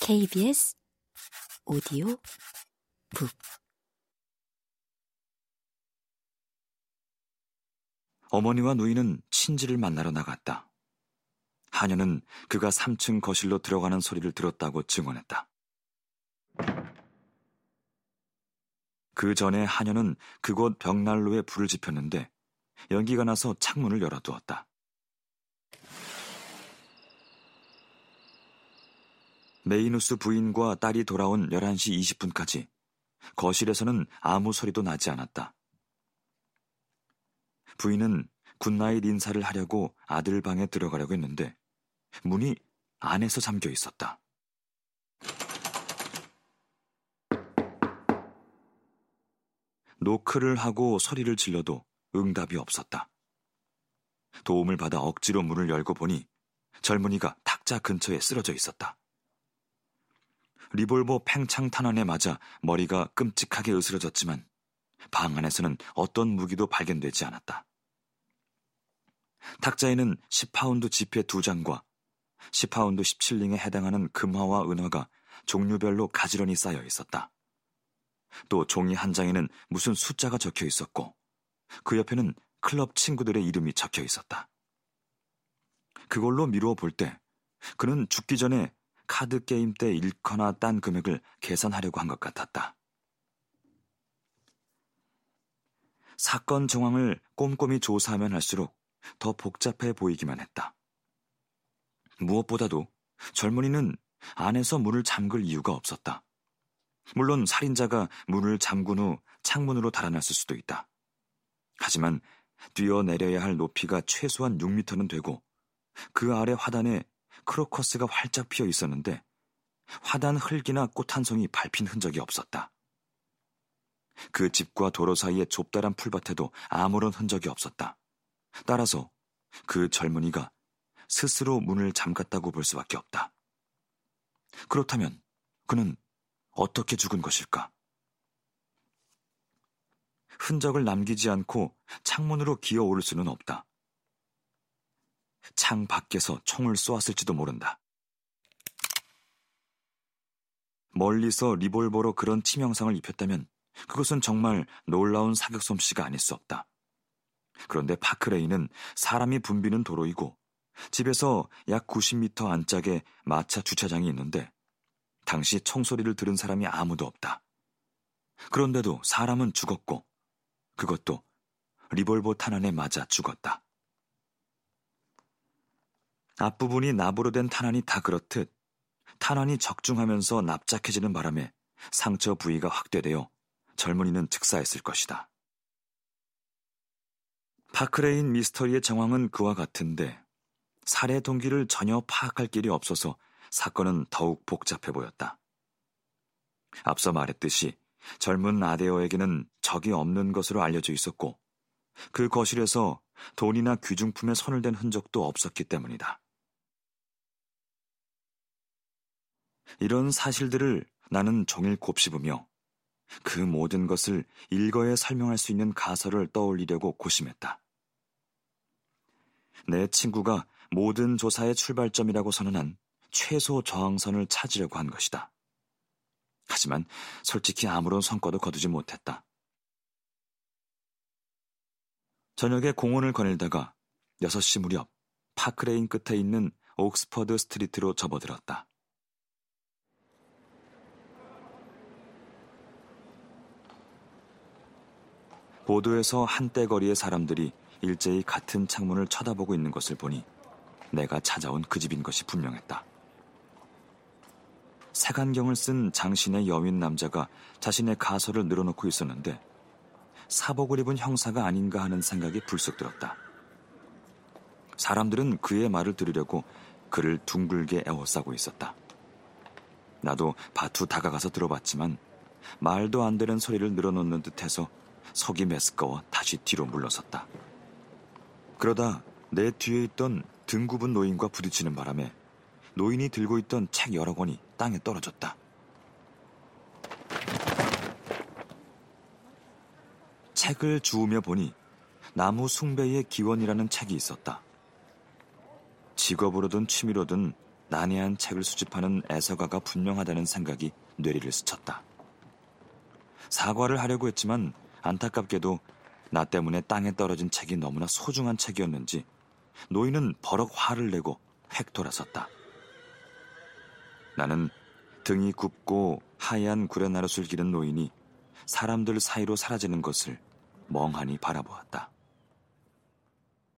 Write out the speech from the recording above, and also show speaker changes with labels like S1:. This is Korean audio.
S1: KBS 오디오 북
S2: 어머니와 누이는 친지를 만나러 나갔다. 하녀는 그가 3층 거실로 들어가는 소리를 들었다고 증언했다. 그 전에 하녀는 그곳 벽난로에 불을 지폈는데 연기가 나서 창문을 열어두었다. 메이누스 부인과 딸이 돌아온 11시 20분까지 거실에서는 아무 소리도 나지 않았다. 부인은 good night 인사를 하려고 아들 방에 들어가려고 했는데 문이 안에서 잠겨 있었다. 노크를 하고 소리를 질러도 응답이 없었다. 도움을 받아 억지로 문을 열고 보니 젊은이가 탁자 근처에 쓰러져 있었다. 리볼버 팽창 탄환에 맞아 머리가 끔찍하게 으스러졌지만 방 안에서는 어떤 무기도 발견되지 않았다. 탁자에는 10파운드 지폐 두 장과 10파운드 17실링에 해당하는 금화와 은화가 종류별로 가지런히 쌓여 있었다. 또 종이 한 장에는 무슨 숫자가 적혀 있었고 그 옆에는 클럽 친구들의 이름이 적혀 있었다. 그걸로 미루어 볼 때 그는 죽기 전에 카드 게임 때 잃거나 딴 금액을 계산하려고 한 것 같았다. 사건 정황을 꼼꼼히 조사하면 할수록 더 복잡해 보이기만 했다. 무엇보다도 젊은이는 안에서 문을 잠글 이유가 없었다. 물론 살인자가 문을 잠근 후 창문으로 달아났을 수도 있다. 하지만 뛰어내려야 할 높이가 최소한 6미터는 되고 그 아래 화단에 크로커스가 활짝 피어 있었는데 화단 흙이나 꽃 한 송이 밟힌 흔적이 없었다. 그 집과 도로 사이의 좁다란 풀밭에도 아무런 흔적이 없었다. 따라서 그 젊은이가 스스로 문을 잠갔다고 볼 수밖에 없다. 그렇다면 그는 어떻게 죽은 것일까? 흔적을 남기지 않고 창문으로 기어 오를 수는 없다. 창 밖에서 총을 쏘았을지도 모른다. 멀리서 리볼버로 그런 치명상을 입혔다면 그것은 정말 놀라운 사격 솜씨가 아닐 수 없다. 그런데 파크레이는 사람이 붐비는 도로이고 집에서 약 90m 안짝에 마차 주차장이 있는데 당시 총소리를 들은 사람이 아무도 없다. 그런데도 사람은 죽었고 그것도 리볼버 탄환에 맞아 죽었다. 앞부분이 나부로 된 탄환이 다 그렇듯 탄환이 적중하면서 납작해지는 바람에 상처 부위가 확대되어 젊은이는 즉사했을 것이다. 파크레인 미스터리의 정황은 그와 같은데 살해 동기를 전혀 파악할 길이 없어서 사건은 더욱 복잡해 보였다. 앞서 말했듯이 젊은 아데어에게는 적이 없는 것으로 알려져 있었고 그 거실에서 돈이나 귀중품에 손을 댄 흔적도 없었기 때문이다. 이런 사실들을 나는 종일 곱씹으며 그 모든 것을 일거에 설명할 수 있는 가설을 떠올리려고 고심했다. 내 친구가 모든 조사의 출발점이라고 선언한 최소 저항선을 찾으려고 한 것이다. 하지만 솔직히 아무런 성과도 거두지 못했다. 저녁에 공원을 거닐다가 6시 무렵 파크레인 끝에 있는 옥스퍼드 스트리트로 접어들었다. 보도에서 한때 거리의 사람들이 일제히 같은 창문을 쳐다보고 있는 것을 보니 내가 찾아온 그 집인 것이 분명했다. 색안경을 쓴 장신의 여윈 남자가 자신의 가설을 늘어놓고 있었는데 사복을 입은 형사가 아닌가 하는 생각이 불쑥 들었다. 사람들은 그의 말을 들으려고 그를 둥글게 에워싸고 있었다. 나도 바투 다가가서 들어봤지만 말도 안 되는 소리를 늘어놓는 듯해서 속이 메스꺼워 다시 뒤로 물러섰다. 그러다 내 뒤에 있던 등 굽은 노인과 부딪히는 바람에 노인이 들고 있던 책 여러 권이 땅에 떨어졌다. 책을 주우며 보니 나무 숭배의 기원이라는 책이 있었다. 직업으로든 취미로든 난해한 책을 수집하는 애서가가 분명하다는 생각이 뇌리를 스쳤다. 사과를 하려고 했지만 안타깝게도 나 때문에 땅에 떨어진 책이 너무나 소중한 책이었는지 노인은 버럭 화를 내고 획 돌아섰다. 나는 등이 굽고 하얀 구레나룻을 기른 노인이 사람들 사이로 사라지는 것을 멍하니 바라보았다.